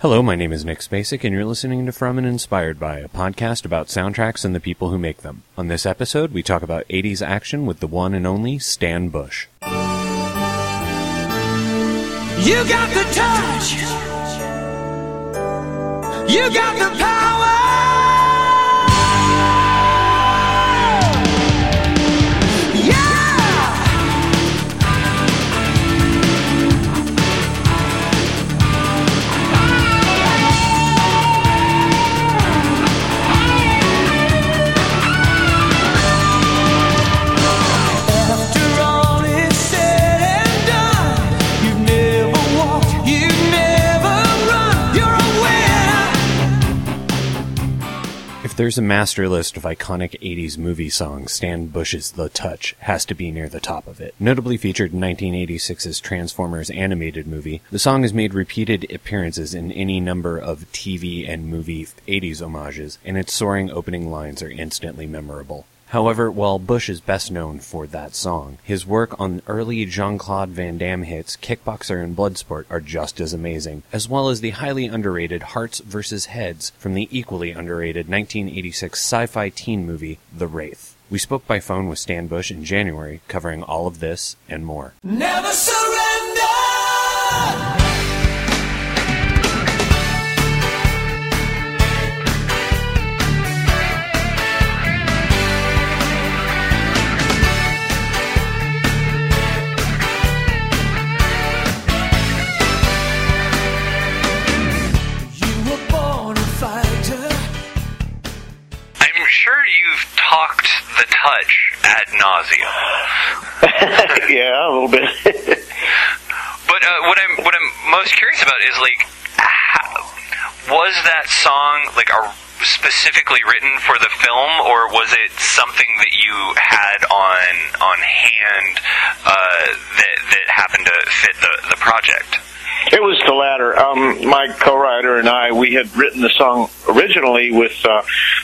Hello, my name is Nick Spacek, and you're listening to From and Inspired by, a podcast about soundtracks and the people who make them. On this episode, we talk about 80s action with the one and only Stan Bush. You got the touch. You got the power. There's a master list of iconic 80s movie songs, Stan Bush's The Touch has to be near the top of it. Notably featured in 1986's Transformers animated movie, the song has made repeated appearances in any number of TV and movie 80s homages, and its soaring opening lines are instantly memorable. However, while Bush is best known for that song, his work on early Jean-Claude Van Damme hits Kickboxer and Bloodsport are just as amazing, as well as the highly underrated Hearts vs. Heads from the equally underrated 1986 sci-fi teen movie The Wraith. We spoke by phone with Stan Bush in January, covering all of this and more. Never. yeah, a little bit. But uh, what I'm what I'm most curious about is like, how, was that song like a specifically written for the film, or was it something that you had on on hand uh, that that happened to fit the the project? It was the latter. Um, my co-writer and I, we had written the song originally with uh,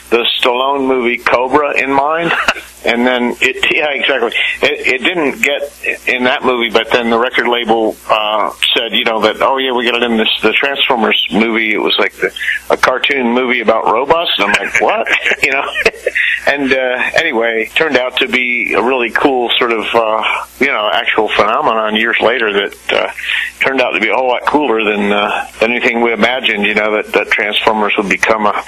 the Stallone movie Cobra in mind, and then it, yeah, exactly. It, it didn't get in that movie, but then the record label uh, said, you know, that oh yeah, we got it in this the Transformers movie. It was like the, a cartoon movie about robots, and I'm like, what, you know? and uh, anyway, turned out to be a really cool sort of uh, you know actual phenomenon years later that uh, turned out to be a whole lot cooler than uh, anything we imagined. You know that that Transformers would become a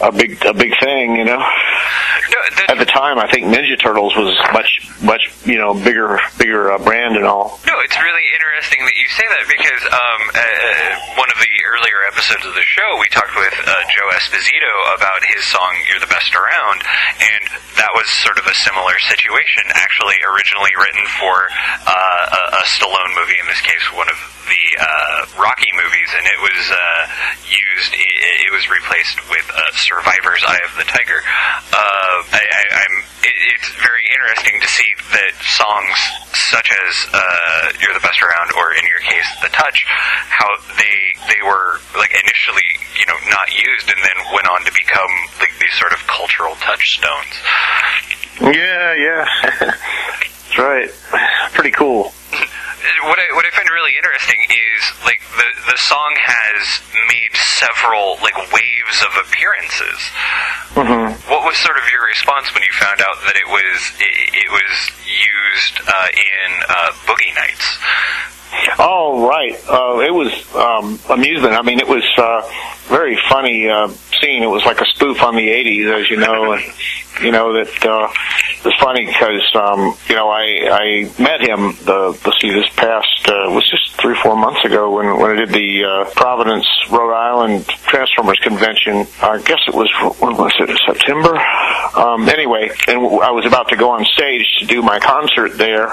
a big a big thing. You know, No, that's, at the time I think Ninja Turtles was much much you know bigger bigger uh, brand and all. No, it's really interesting that you say that because um, uh, uh, one of the earlier episodes of the show, we talked with uh, Joe Esposito about his song "You're the Best Around," and that was sort of a similar situation. Actually, originally written for uh, a, a Stallone movie, in this case, one of the uh, Rocky movies, and it was uh, used. It, it was replaced with uh, Survivor's Eye of the Tiger. Uh, I, I'm. It, it's very interesting to see that songs such as uh, "You're the Best Around" or, in your case, "The Touch," how they they were like initially, you know, not used, and then went on to become like these sort of cultural touchstones. Yeah, yeah, that's right. Pretty cool. What I what I find really interesting is like the the song has made several like waves of appearances. What was sort of your response when you found out that it was it, it was used uh, in uh, Boogie Nights? Oh, right. Uh, it was um, amusement. I mean, it was uh, very funny uh, scene. It was like a spoof on the '80s, as you know, and you know that uh, it was funny because um, you know I I met him the let's see this past uh, was just three four months ago when when I did the uh, Providence, Rhode Island Transformers convention. I guess it was when was it September? Um, anyway, and I was about to go on stage to do my concert there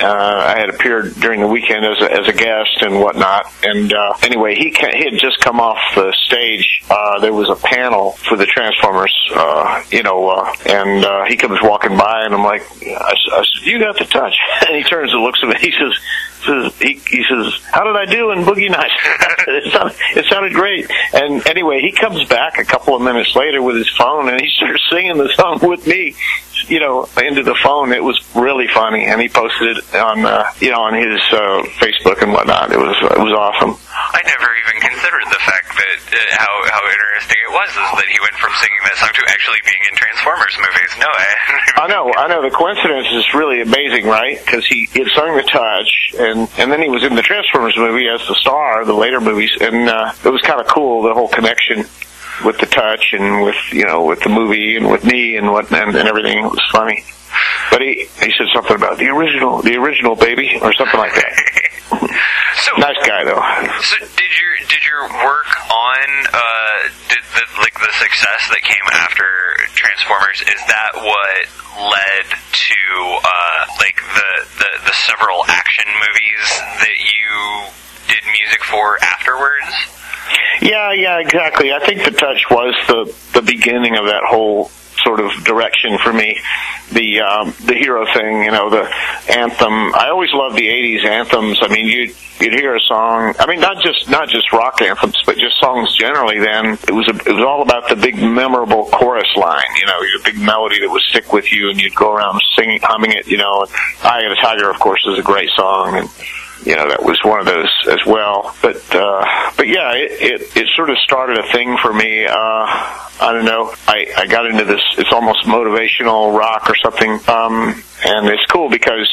uh, I had appeared during the weekend as a, as a guest and whatnot. And uh, anyway, he ca- he had just come off the stage. Uh, there was a panel for the Transformers, uh, you know, uh, and uh, he comes walking by, and I'm like, I, I said, "You got the touch." And he turns and looks at me. He says, says he, he says, "How did I do in Boogie Nights?" it, sounded, it sounded great. And anyway, he comes back a couple of minutes later with his phone, and he starts singing the song with me. You know, into the phone. It was really funny, and he posted it on uh, you know on his uh, Facebook and whatnot. It was it was awesome. I never even considered the fact that uh, how how interesting it was is that he went from singing that song to actually being in Transformers movies. No, I, I know, I know. The coincidence is really amazing, right? Because he he had sung the touch, and and then he was in the Transformers movie as the star, the later movies, and uh, it was kind of cool the whole connection with the touch and with you know with the movie and with me and what and, and everything. It was funny. But he he said something about the original, the original baby, or something like that. So, nice guy though. so did your did your work on uh, did the like the success that came after Transformers is that what led to uh, like the, the the several action movies that you did music for afterwards? Yeah, yeah, exactly. I think the touch was the the beginning of that whole sort of direction for me. The um, the hero thing, you know, the anthem. I always loved the '80s anthems. I mean, you you'd hear a song. I mean, not just not just rock anthems, but just songs generally. Then it was a, it was all about the big memorable chorus line. You know, your big melody that would stick with you, and you'd go around singing, humming it. You know, "Eye of the Tiger," of course, is a great song, and you know that was one of those as well. But uh, but yeah, it, it it sort of started a thing for me. Uh, I don't know. I I got into this. It's almost motivational rock or something. Um, and it's cool because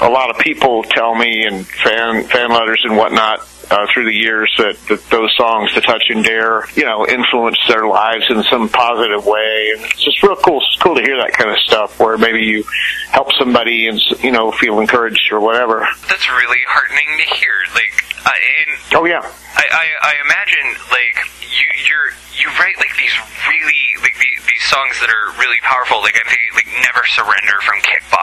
a lot of people tell me and fan fan letters and whatnot uh, through the years that, that those songs, "The Touch and Dare," you know, influenced their lives in some positive way, and it's just real cool. It's cool to hear that kind of stuff where maybe you help somebody and you know feel encouraged or whatever. That's really heartening to hear. Like, I, and Oh yeah, I, I, I imagine like you you're you write like these really like these, these songs that are really powerful. Like I'm thinking like Never Surrender from Kickboxer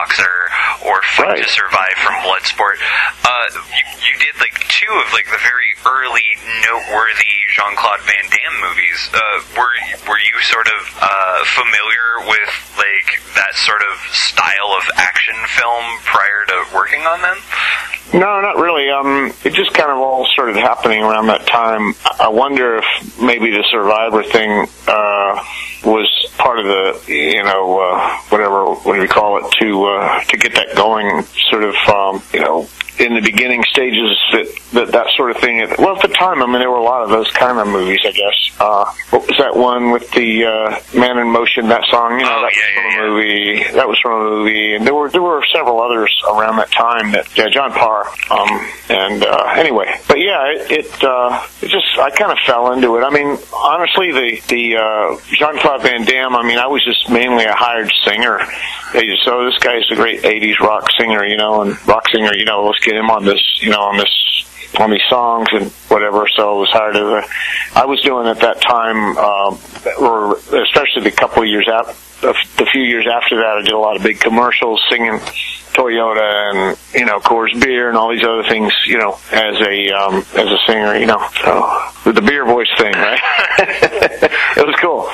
or Fight to Survive from Bloodsport. Uh, you you did like two of like the very early noteworthy Jean Claude Van Damme movies. Uh, were were you sort of uh, familiar with like that sort of style of action film prior to working on them? No, not really. Um, it just kind of all started happening around that time. I wonder if maybe the Survivor thing uh, was part of the, you know, uh, whatever what do we call it to uh, to get that going. Sort of, um, you know, in the beginning stages that that, that sort of thing. Well, at the time, I mean, there were a lot of those kind of movies. I guess. Uh, what was that one with the uh, Man in Motion? That song, you know, Oh, that yeah, was from yeah, a yeah. movie. That was from a movie, and there were there were several others around that time that yeah, John Parr. Um, and uh, anyway, but yeah, it, it uh, it just I kind of fell into it. I mean, honestly, the the uh, Jean Claude Van Damme. I mean, I was just mainly a hired singer. They just, so this guy's a great '80s rock singer, you know, and rock singer. You know, let's get him on this, you know, on this on these songs and whatever. So I was hired as a. I was doing at that time, um, or especially the couple of years out, the few years after that, I did a lot of big commercials singing Toyota and you know Coors Beer and all these other things. You know, as a um, as a singer, you know, so the beer voice thing, right? it was cool.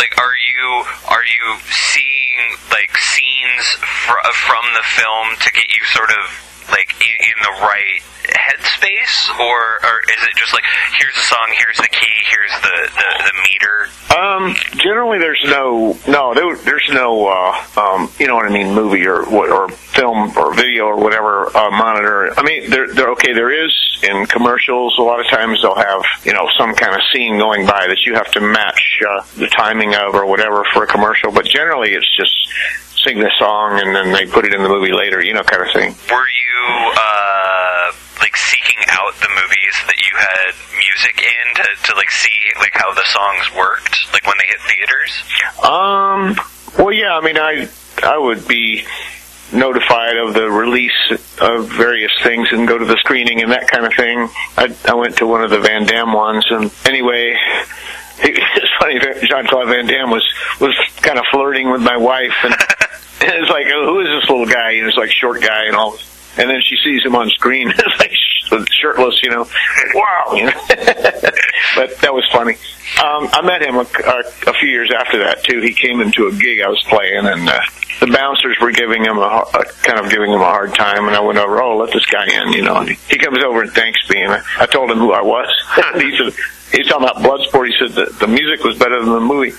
Like are you are you seeing like scenes fr- from the film to get you sort of like in, in the right headspace or or is it just like here's the song here's the key here's the the, the meter Um, generally, there's no no there, there's no uh, um, you know what I mean movie or or film or video or whatever uh, monitor. I mean, they're, they're okay. There is in commercials. A lot of times they'll have you know some kind of scene going by that you have to match uh, the timing of or whatever for a commercial. But generally, it's just sing the song and then they put it in the movie later. You know, kind of thing. were you uh like seeking out the movies that you had music in to, to like see like how the songs worked like when they hit theaters Um. Well, yeah. I mean, I I would be notified of the release of various things and go to the screening and that kind of thing. I, I went to one of the Van Damme ones, and anyway, it's funny. Jean Claude Van Damme was was kind of flirting with my wife, and, and it's like, oh, who is this little guy? And it's like short guy and all. And then she sees him on screen, like shirtless, you know. Wow, you know. but that was funny. Um, I met him a, a, a few years after that too. He came into a gig I was playing, and uh, the bouncers were giving him a, a kind of giving him a hard time. And I went over, oh, let this guy in, you know. And he, comes over and thanks me, and I, I told him who I was. he said, he's talking about Bloodsport. He said that the music was better than the movie.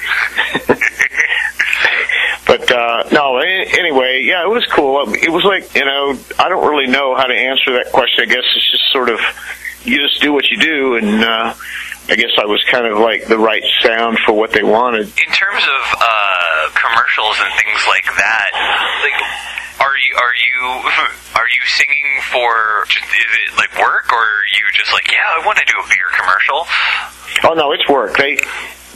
But uh no anyway yeah it was cool it was like you know i don't really know how to answer that question i guess it's just sort of you just do what you do and uh I guess I was kind of like the right sound for what they wanted. In terms of uh, commercials and things like that, like are you are you are you singing for is it like work or are you just like yeah I want to do a beer commercial? Oh no, it's work. They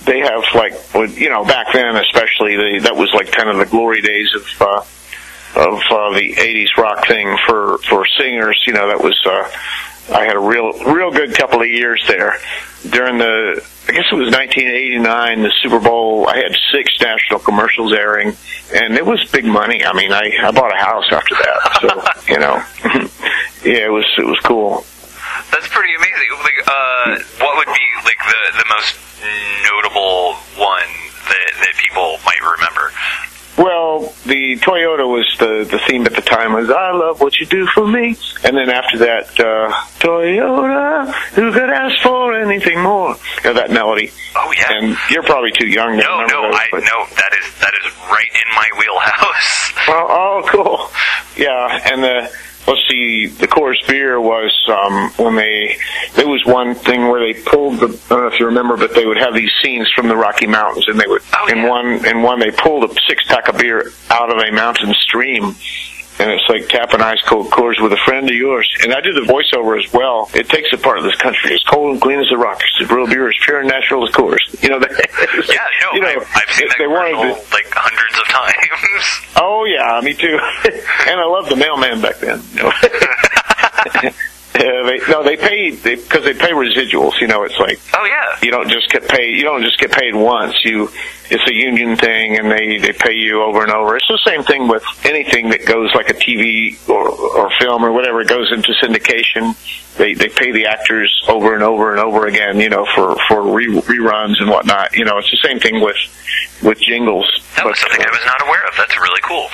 they have like you know back then especially they, that was like kind of the glory days of uh, of uh, the '80s rock thing for for singers. You know that was uh, I had a real real good couple of years there during the I guess it was 1989 the Super Bowl. I had six national commercials airing, and it was big money. I mean I I bought a house after that, so you know yeah it was it was cool. That's pretty amazing. Like, uh, what would be like the the most notable one that that people might remember? Well, the Toyota was the the theme at the time was "I love what you do for me," and then after that, uh, Toyota, who could ask for anything more? You know, that melody. Oh yeah. And you're probably too young to no, remember no, those, I but- no. That is that is right in my wheelhouse. Oh, oh, cool. Yeah, and the let's see, the Coors beer was um, when they there was one thing where they pulled the I don't know if you remember, but they would have these scenes from the Rocky Mountains, and they would Oh, in yeah. one in one they pulled a six pack of beer out of a mountain stream. And it's like tapping ice cold Coors with a friend of yours. And I do the voiceover as well. It takes a part of this country. It's cold and clean as the rock. It's real beer. It's pure and natural as Coors. You know that. yeah, no, you know, I, I've seen that they wanted to, like hundreds of times. Oh yeah, me too. and I loved the mailman back then. You know? They, no, they pay they because they pay residuals. You know, it's like Oh yeah. you don't just get paid. You don't just get paid once. You it's a union thing, and they they pay you over and over. It's the same thing with anything that goes like a TV or or film or whatever goes into syndication. They they pay the actors over and over and over again. You know, for for re, reruns and whatnot. You know, it's the same thing with with jingles. That was But, something uh, I was not aware of. That's really cool.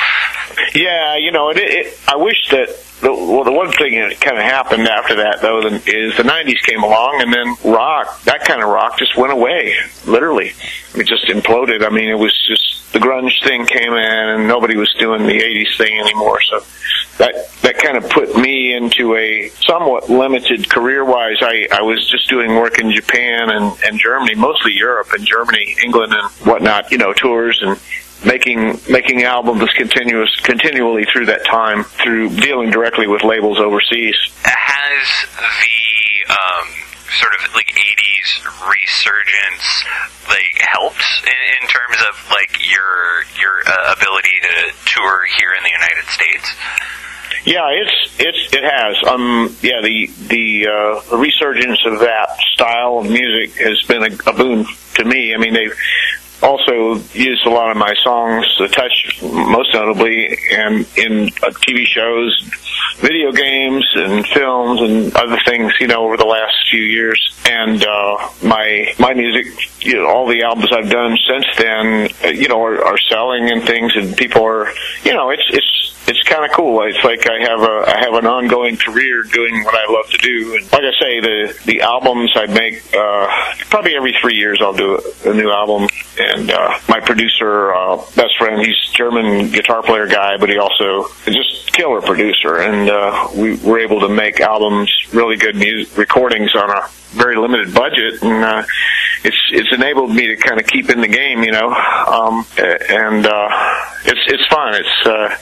yeah, you know, it, it, I wish that the, well, the one thing that kind of happened after that, though, is the '90s came along, and then rock, that kind of rock, just went away. Literally, it just imploded. I mean, it was just the grunge thing came in, and nobody was doing the '80s thing anymore. So that that kind of put me into a somewhat limited career-wise. I I was just doing work in Japan and and Germany, mostly Europe and Germany, England, and whatnot. You know, tours and making making albums continuous continually through that time through dealing directly with labels overseas. Has the um, sort of like '80s resurgence like helped in, in terms of like your your uh, ability to tour here in the United States? Yeah, it's it's it has. Um, yeah, the the uh, resurgence of that style of music has been a, a boon to me. I mean, they've also used a lot of my songs, the touch most notably, and in uh, TV shows, video games, and films, and other things. You know, over the last few years, and uh, my my music, you know, all the albums I've done since then, uh, you know, are, are selling and things, and people are, you know, it's it's it's kind of cool. It's like I have a I have an ongoing career doing what I love to do. And like I say, the the albums I make uh, probably every three years I'll do a, a new album. Uh, my producer, uh, best friend, he's German guitar player guy, but he also just killer producer. And uh, we were able to make albums, really good music recordings on a very limited budget, and uh, it's it's enabled me to kind of keep in the game, you know. Um, and uh, it's it's fun. It's uh,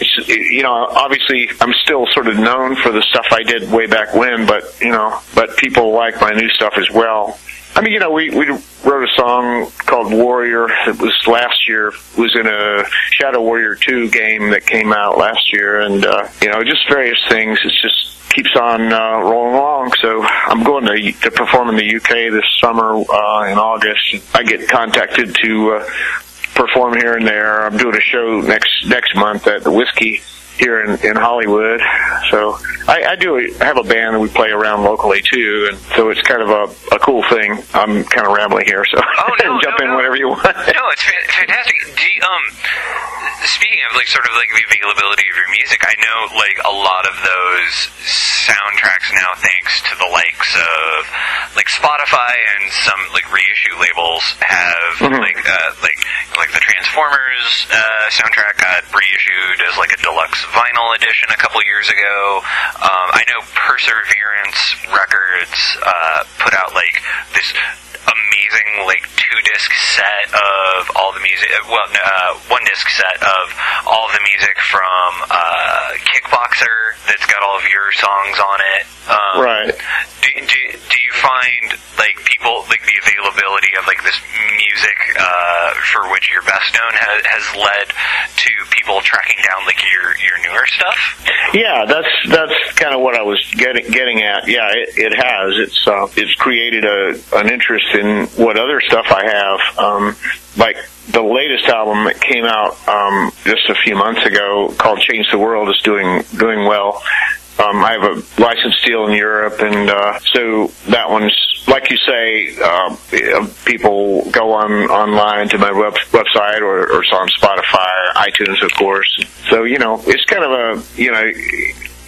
it's, you know, obviously I'm still sort of known for the stuff I did way back when, but you know, but people like my new stuff as well. I mean, you know, we we wrote a song called Warrior. It was last year. It was in a Shadow Warrior Two game that came out last year, and uh, you know, just various things. It's just keeps on uh, rolling along. So I'm going to to perform in the UK this summer uh, in August. I get contacted to uh, perform here and there. I'm doing a show next next month at the Whisky here in, in Hollywood. So I, I do have a band that we play around locally too, and so it's kind of a, a cool thing. I'm kind of rambling here, so Oh, no, jump no, in no. whenever you want. No, it's fantastic. Do you, um, speaking of like sort of like the availability of your music, I know like a lot of those soundtracks now, thanks to the likes of like Spotify and some like reissue labels, have Mhm. like uh, like like the Transformers uh, soundtrack got reissued as like a deluxe vinyl edition a couple years ago. Um, I know Perseverance Records uh, put out like this like two disc set of all the music uh, well uh, one disc set of all the music from uh, Kickboxer that's got all of your songs on it um, Right. do, do, do you find like people like the availability of like this music uh, for which you're best known has, has led to people tracking down like your your newer stuff Yeah, that's that's kind of what I was getting getting at. Yeah, it, it has. It's uh, it's created a an interest in what other stuff I have. Um, like the latest album that came out um, just a few months ago called "Change the World" is doing doing well. Um, I have a licensed deal in Europe, and uh, so that one's like you say. Uh, people go on online to my web, website, or, or it's on Spotify, or iTunes, of course. So you know, it's kind of a you know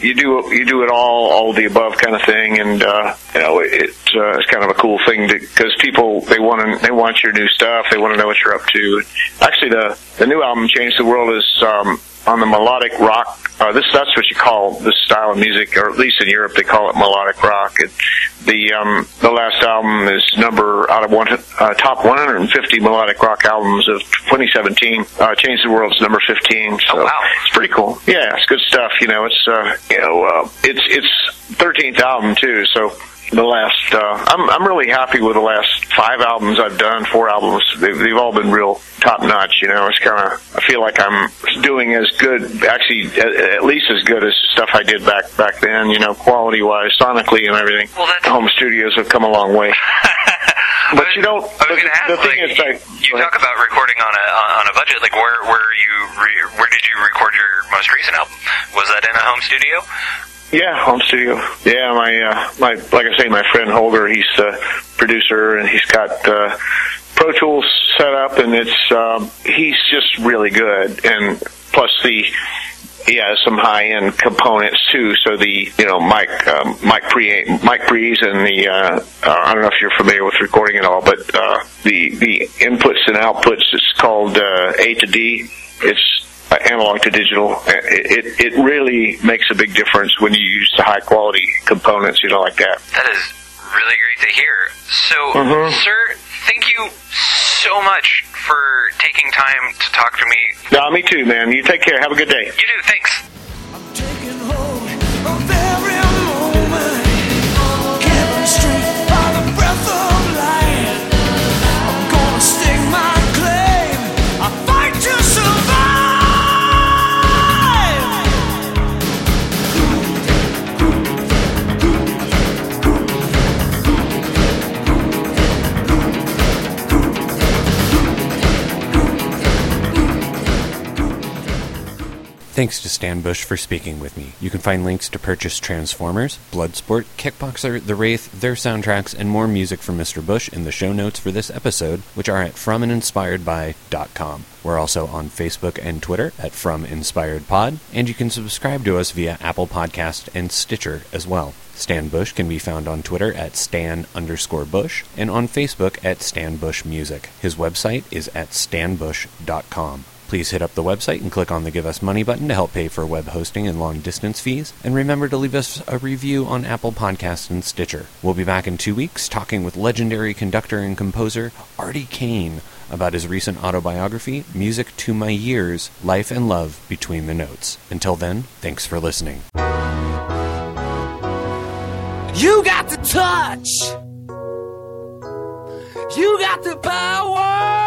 you do you do it all, all the above kind of thing, and uh, you know it's uh, it's kind of a cool thing because people they want to they want your new stuff, they want to know what you're up to. Actually, the the new album "Change the World" is um, on the melodic rock. Uh, this that's what you call this style of music, or at least in Europe they call it melodic rock. It, the um, the last album is number out of one uh, top 150 melodic rock albums of 2017. Uh, "Change the World's number 15. So Oh, wow. it's pretty cool. Yeah, it's good stuff. You know, it's uh, you know, uh, it's it's 13th album too. So the last, uh, I'm I'm really happy with the last five albums I've done. Four albums, they've, they've all been real top notch. You know, it's kind of I feel like I'm doing as good, actually at, at least as good as stuff I did back back then. You know, quality wise, sonically, and everything. Well, that's- Home studios have come a long way. But you don't- I was the- going to ask. the thing like, is, like- you, you go talk about recording on a on a budget. Like, where where you re, where did you record your most recent album? Was that in a home studio? Yeah, home studio. Yeah, my uh, my like I say, my friend Holger, he's a producer, and he's got uh, Pro Tools set up, and it's um, he's just really good. And plus the he has some high end components too. So the you know Mike um, mic pre mic pres and the uh, uh, I don't know if you're familiar with recording at all, but uh, the the inputs and outputs It's called uh, A to D. It's analog to digital. It, it it really makes a big difference when you use the high quality components, you know, like that. That is really great to hear. So, Mhm. sir, thank you so much for taking time to talk to me. No, me too, man. You take care. Have a good day. You do. Thanks. Thanks to Stan Bush for speaking with me. You can find links to purchase Transformers, Bloodsport, Kickboxer, The Wraith, their soundtracks, and more music from Mr. Bush in the show notes for this episode, which are at FromAndInspiredBy.com. We're also on Facebook and Twitter at From Inspired Pod, and you can subscribe to us via Apple Podcast and Stitcher as well. Stan Bush can be found on Twitter at Stan underscore Bush and on Facebook at Stan Bush Music. His website is at stanbush.com. Please hit up the website and click on the Give Us Money button to help pay for web hosting and long distance fees. And remember to leave us a review on Apple Podcasts and Stitcher. We'll be back in two weeks talking with legendary conductor and composer Artie Kane about his recent autobiography, Music to My Years Life and Love Between the Notes. Until then, thanks for listening. You got the touch. You got the power.